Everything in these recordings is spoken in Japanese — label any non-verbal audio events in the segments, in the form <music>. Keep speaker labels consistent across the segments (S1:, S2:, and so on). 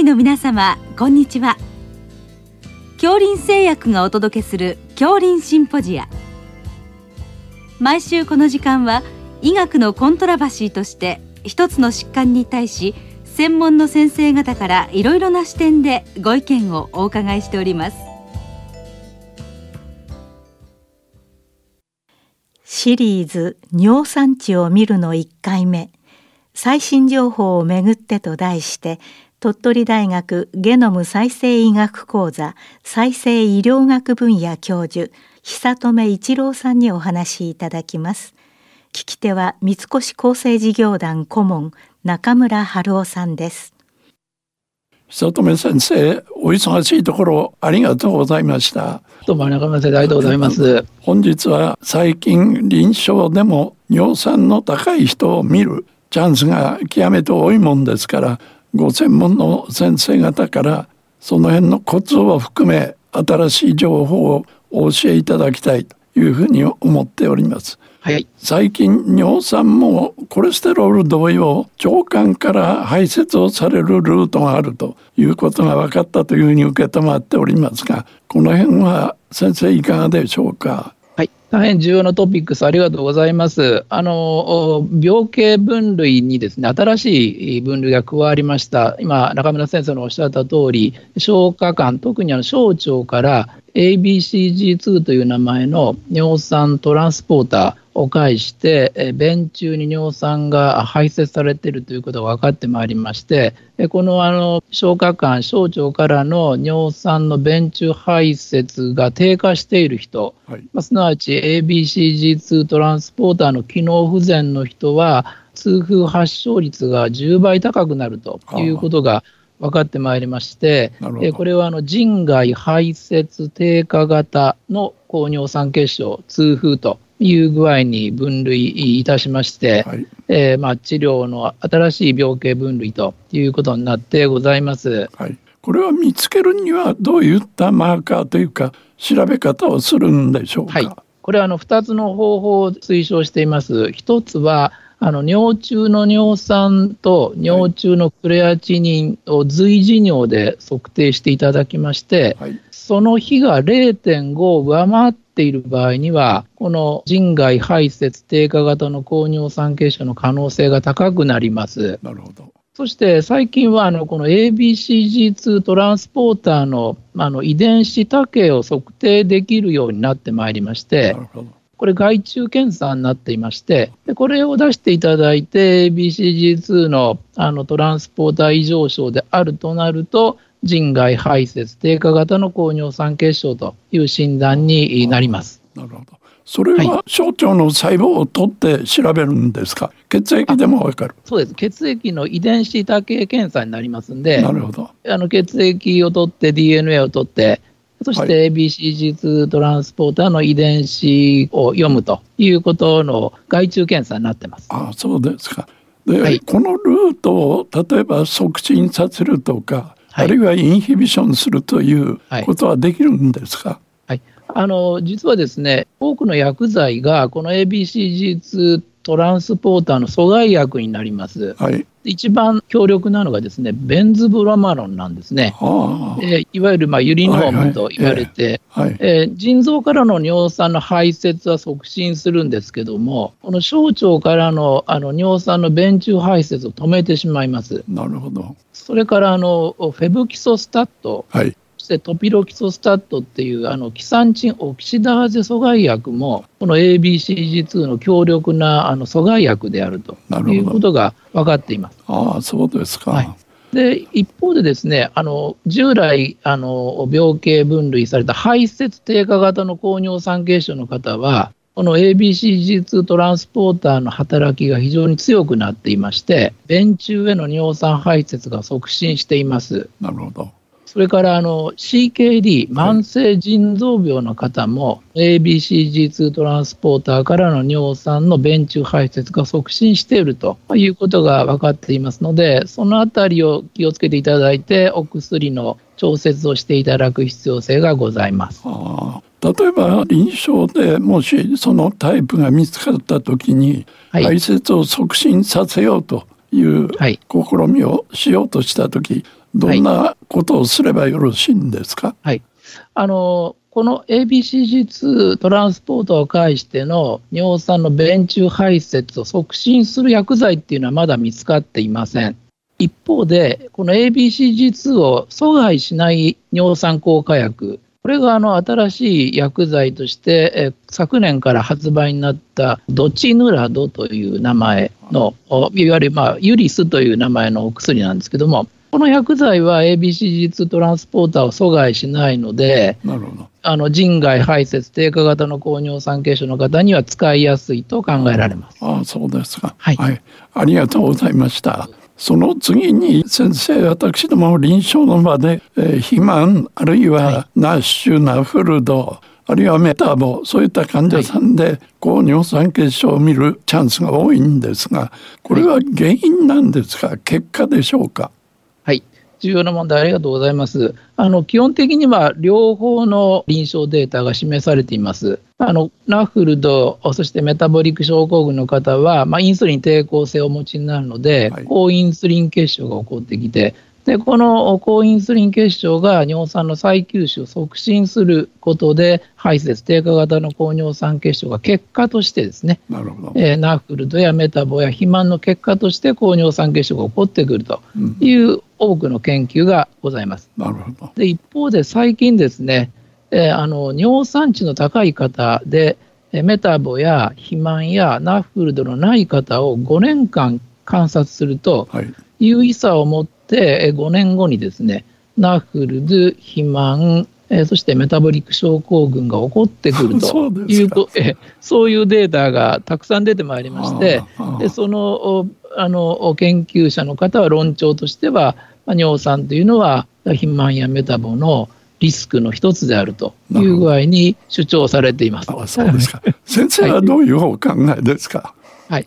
S1: 医の皆様こんにちは。恐林製薬がお届けする恐林シンポジア。毎週この時間は医学のコントラバシーとして一つの疾患に対し専門の先生方からいろいろな視点でご意見をお伺いしております。
S2: シリーズ尿酸値を見るの1回目。最新情報をめぐってと題して鳥取大学ゲノム再生医学講座再生医療学分野教授久留一郎さんにお話しいただきます。聞き手は三越厚生事業団顧問中村春夫さんです。
S3: 久留先生お忙しいところありがとうございました。
S4: どうも中村先生ありがとうございます。
S3: 本日は最近臨床でも尿酸の高い人を見るチャンスが極めて多いもんですからご専門の先生方からその辺のコツを含め新しい情報をお教えいただきたいというふうに思っております。
S4: はい、
S3: 最近尿酸もコレステロール同様腸管から排泄をされるルートがあるということが分かったというふうに受け止まっておりますがこの辺は先生いかがでしょうか？
S4: 大変重要なトピックスありがとうございます。あの病形分類にですね新しい分類が加わりました。今中村先生のおっしゃった通り消化管特にあの小腸から ABCG2 という名前の尿酸トランスポーターを介して便中に尿酸が排泄されているということが分かってまいりましてこのあの消化管小腸からの尿酸の便中排泄が低下している人、はい、まあ、すなわち ABCG2 トランスポーターの機能不全の人は痛風発症率が10倍高くなるということが分かってまいりまして、えこれはあの人外排泄低下型の高尿酸血症、痛風という具合に分類いたしまして、はい、えー、まあ、治療の新しい病形分類ということになってございます。
S3: はい、これは見つけるにはどういったマーカーというか調べ方をするんでしょうか？はい、
S4: これはあの2つの方法を推奨しています。一つはあの尿中の尿酸と尿中のクレアチニンを随時尿で測定していただきまして、はい、その比が0.5を上回っている場合には、この人外排泄低下型の高尿酸血症の可能性が高くなります。
S3: なるほど。
S4: そして最近はあのこの ABCG2 トランスポーターのあの遺伝子多形を測定できるようになってまいりまして、これ、外注検査になっていまして、これを出していただいて、BCG2 のあのトランスポーター異常症であるとなると、人外排泄低下型の高尿酸血症という診断になります。
S3: なるほど。それは小腸の細胞を取って調べるんですか、はい、血液でもわかる。
S4: そうです。血液の遺伝子多形検査になりますんで
S3: なるほど。
S4: あの血液を取って DNA を取ってそして ABCG2 トランスポーターの遺伝子を読むということの外注検査になってます。
S3: あそうですか。で、はい、このルートを例えば促進させるとか、はい、あるいはインヒビションするということはできるんですか、
S4: はい、あの実はですね多くの薬剤がこの ABCG2 トランスポーターの阻害薬になります。はい、一番強力なのがですねベンズブラマロンなんですね。えー、いわゆるまあユリノームと言われて、え腎臓からの尿酸の排泄は促進するんですけども、この小腸からのあの尿酸の便中排泄を止めてしまいます。
S3: なるほど。
S4: それからあのフェブキソスタット、はい、してトピロキソスタットっていうあのキサンチンオキシダーゼ阻害薬もこの ABCG2 の強力なあの阻害薬であると。いうことが分かっています。
S3: ああそうですか、はい。
S4: で一方でですねあの従来あの病形分類された排泄低下型の高尿酸血症の方はこの ABCG2 トランスポーターの働きが非常に強くなっていまして便中への尿酸排泄が促進しています。
S3: なるほど
S4: それからあの CKD、慢性腎臓病の方も、ABCG2 トランスポーターからの尿酸の便中排泄が促進しているということが分かっていますので、そのあたりを気をつけていただいて、お薬の調節をしていただく必要性がございます。
S3: 例えば臨床でもしそのタイプが見つかった時に排泄を促進させようという試みをしようとした時、どんなことをすればよろしいんですか？
S4: はい、あのこの ABCG2 トランスポートを介しての尿酸の便中排泄を促進する薬剤っていうのはまだ見つかっていません。一方で、この ABCG2 を阻害しない尿酸効果薬、これがあの新しい薬剤として、昨年から発売になったドチヌラドという名前の、いわゆるまあユリスという名前のお薬なんですけども、この薬剤は ABCG2 トランスポーターを阻害しないので、
S3: なるほど。
S4: あの人外排泄低下型の高尿酸血症の方には使いやすいと考えられます。
S3: ああそうですか、
S4: はい、
S3: はい、ありがとうございました。その次に先生私ども臨床の場で、えー、肥満あるいはナッシュナフルド、あるいはメタボそういった患者さんで高尿酸血症を見るチャンスが多いんですがこれは原因なんですか？結果でしょうか？
S4: はい重要な問題ありがとうございます。あの基本的には両方の臨床データが示されています。あのナフルド、そしてメタボリック症候群の方は、まあ、インスリン抵抗性をお持ちになるので、はい、高インスリン血症が起こってきて、でこの高インスリン血症が尿酸の再吸収を促進することで排泄低下型の高尿酸血症が結果としてですね
S3: なるほど、
S4: えー、ナフルドやメタボや肥満の結果として高尿酸血症が起こってくるという多くの研究がございます。
S3: なるほど。
S4: で一方で最近ですね、えー、あの尿酸値の高い方でメタボや肥満やナフルドのない方を5年間観察すると、はい、有意差を持って5年後にですねナフルド肥満えそしてメタボリック症候群が起こってくると <laughs> いうとえそういうデータがたくさん出てまいりましてでそのあの研究者の方は論調としては尿酸というのは肥満やメタボのリスクの一つであるという具合に主張されています。
S3: そうですか。<laughs> 先生はどういうお考えですか？
S4: はい、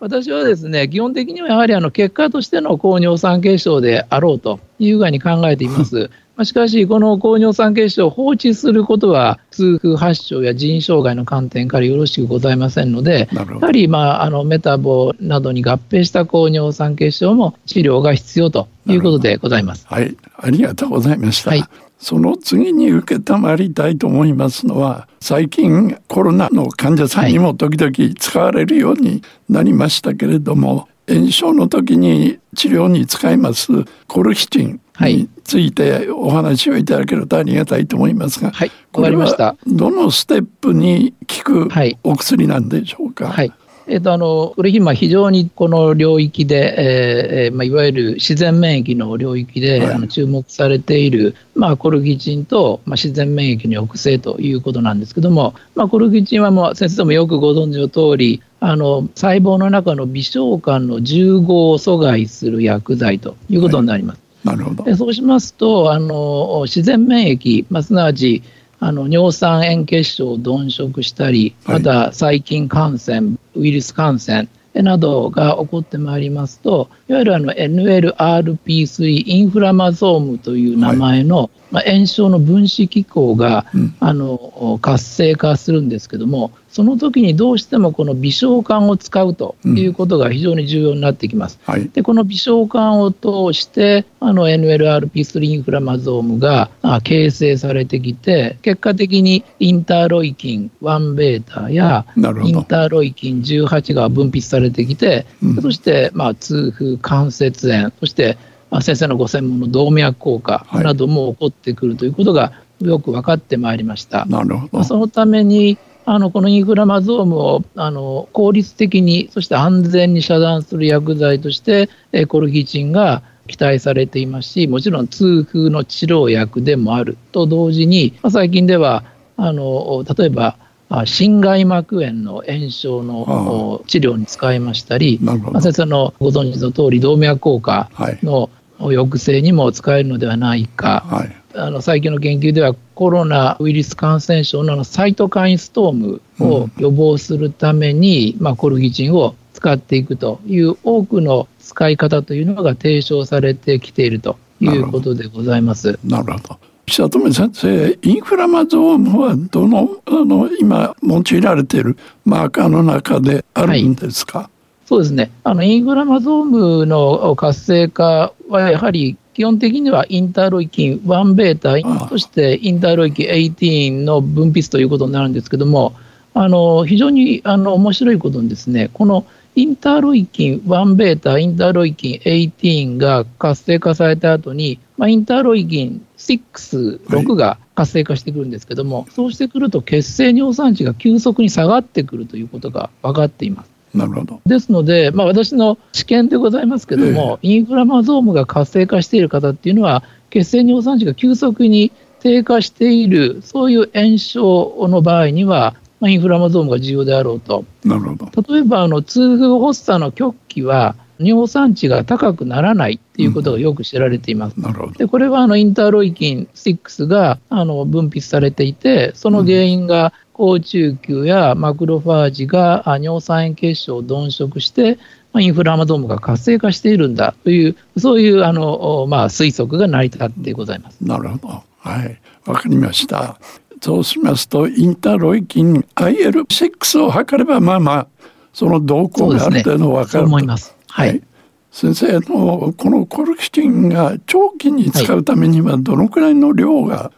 S4: 私はですね基本的にはやはりあの結果としての高尿酸血症であろうという具合に考えています。しかし、この高尿酸血症を放置することは、痛風発症や腎障害の観点からよろしくございませんので、やはり、まあ、あのメタボなどに合併した高尿酸血症も治療が必要ということでございます。
S3: はい、ありがとうございました。はいその次に受けたまりたいと思いますのは最近コロナの患者さんにも時々使われるようになりましたけれども、炎症の時に治療に使いますコルヒチンについてお話をいただけるとありがたいと思いますが、
S4: はい、わかりました。
S3: どのステップに効くお薬なんでしょうか？
S4: はいえーと、あのこれ今非常にこの領域で、えーまあ、いわゆる自然免疫の領域で、はい、あの注目されている、まあ、コルギチンと、まあ、自然免疫の抑制ということなんですけども、まあ、コルギチンはもう先生もよくご存知の通りあの細胞の中の微小管の重合を阻害する薬剤ということになります。
S3: はい、なるほど。
S4: でそうしますとあの自然免疫、まあ、すなわちあの尿酸塩結晶を鈍色したり、また細菌感染、ウイルス感染などが起こってまいりますと、いわゆるあの NLRP3 インフラマゾームという名前の、はいまあ、炎症の分子機構が、うん、あの活性化するんですけども、その時にどうしてもこの微小管を使うということが非常に重要になってきます。うんはい、でこの微小管を通してあの NLRP3 インフラマゾームが形成されてきて結果的にインターロイキン1ベータやインターロイキン18が分泌されてきて、うん、そしてまあ痛風関節炎そして先生のご専門の動脈硬化なども起こってくるということがよく分かってまいりました。
S3: なるほど。
S4: そのためにあのこのインフラマゾームをあの効率的にそして安全に遮断する薬剤としてコルギチンが期待されていますしもちろん痛風の治療薬でもあると同時に最近ではあの例えば心外膜炎の炎症の治療に使いましたり、先生のご存知の通り動脈硬化の抑制にも使えるのではないか、はい、あの最近の研究ではコロナウイルス感染症のサイトカインストームを予防するために、うん、まあ、コルギチンを使っていくという多くの使い方というのが提唱されてきているということでございます。
S3: なるほど。久富先生インフラマゾームはどのあの今用いられているマーカーの中であるんですか、はい。
S4: そうですね。あのインフラマゾームの活性化はやはり基本的にはインターロイキン1ベータ、そしてインターロイキン18の分泌ということになるんですけども、あの非常にあの面白いことにですね、このインターロイキン1ベータ、インターロイキン18が活性化された後に、まあ、インターロイキン6、6が活性化してくるんですけども、はい、そうしてくると血清尿酸値が急速に下がってくるということが分かっています。
S3: なるほど。
S4: ですので、まあ、私の試験でございますけども、えー、インフラマゾームが活性化している方っていうのは、血清尿酸値が急速に低下している、そういう炎症の場合には、まあ、インフラマゾームが重要であろうと。
S3: なるほど。
S4: 例えばあの痛風発作の極期は尿酸値が高くならないっていうことがよく知られています。うん、
S3: なるほど
S4: でこれはあのインターロイキン6があの分泌されていて、その原因が好中球やマクロファージが尿酸塩結晶を鈍色して、まあ、インフラマドームが活性化しているんだという、そういうあの、まあ、推測が成り立ってございます。
S3: なるほど。はい。わかりました。そうしますと、インターロイキン IL6 を測れば、まあまあ、その動向がある程度わかると、
S4: 思います。はい、はい、
S3: 先生のこのコルキチンが長期に使うためにはどのくらいの量が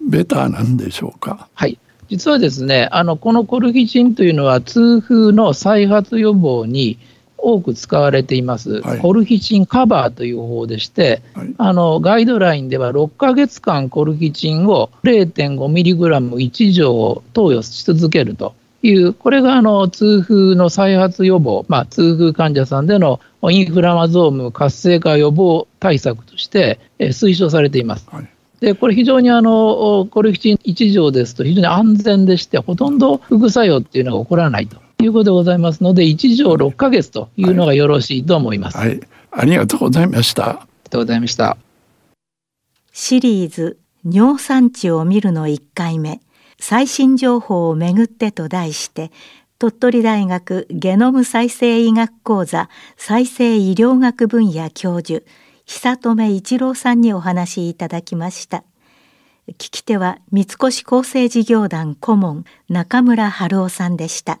S3: ベターなんでしょうか？
S4: はい、実はですね、あのこのコルキチンというのは痛風の再発予防に多く使われています、はい、コルキチンカバーという方法でして、はい、あのガイドラインでは6ヶ月間コルキチンを 0.5mg1 錠を投与し続けるという、これがあの痛風の再発予防、まあ、痛風患者さんでのインフラマゾーム活性化予防対策として推奨されています。はいでこれ、非常にあのコルキチン1錠ですと非常に安全でして、ほとんど副作用っていうのが起こらないということでございますので、1錠6か月というのがよろしいと思います。
S3: はい、はい、ありがとうございました。あり
S4: がとうございました。
S2: シリーズ尿酸値を見るの1回目最新情報をめぐってと題して鳥取大学ゲノム再生医学講座再生医療学分野教授久留一郎さんにお話いただきました。聞き手は三越厚生事業団顧問中村春夫さんでした。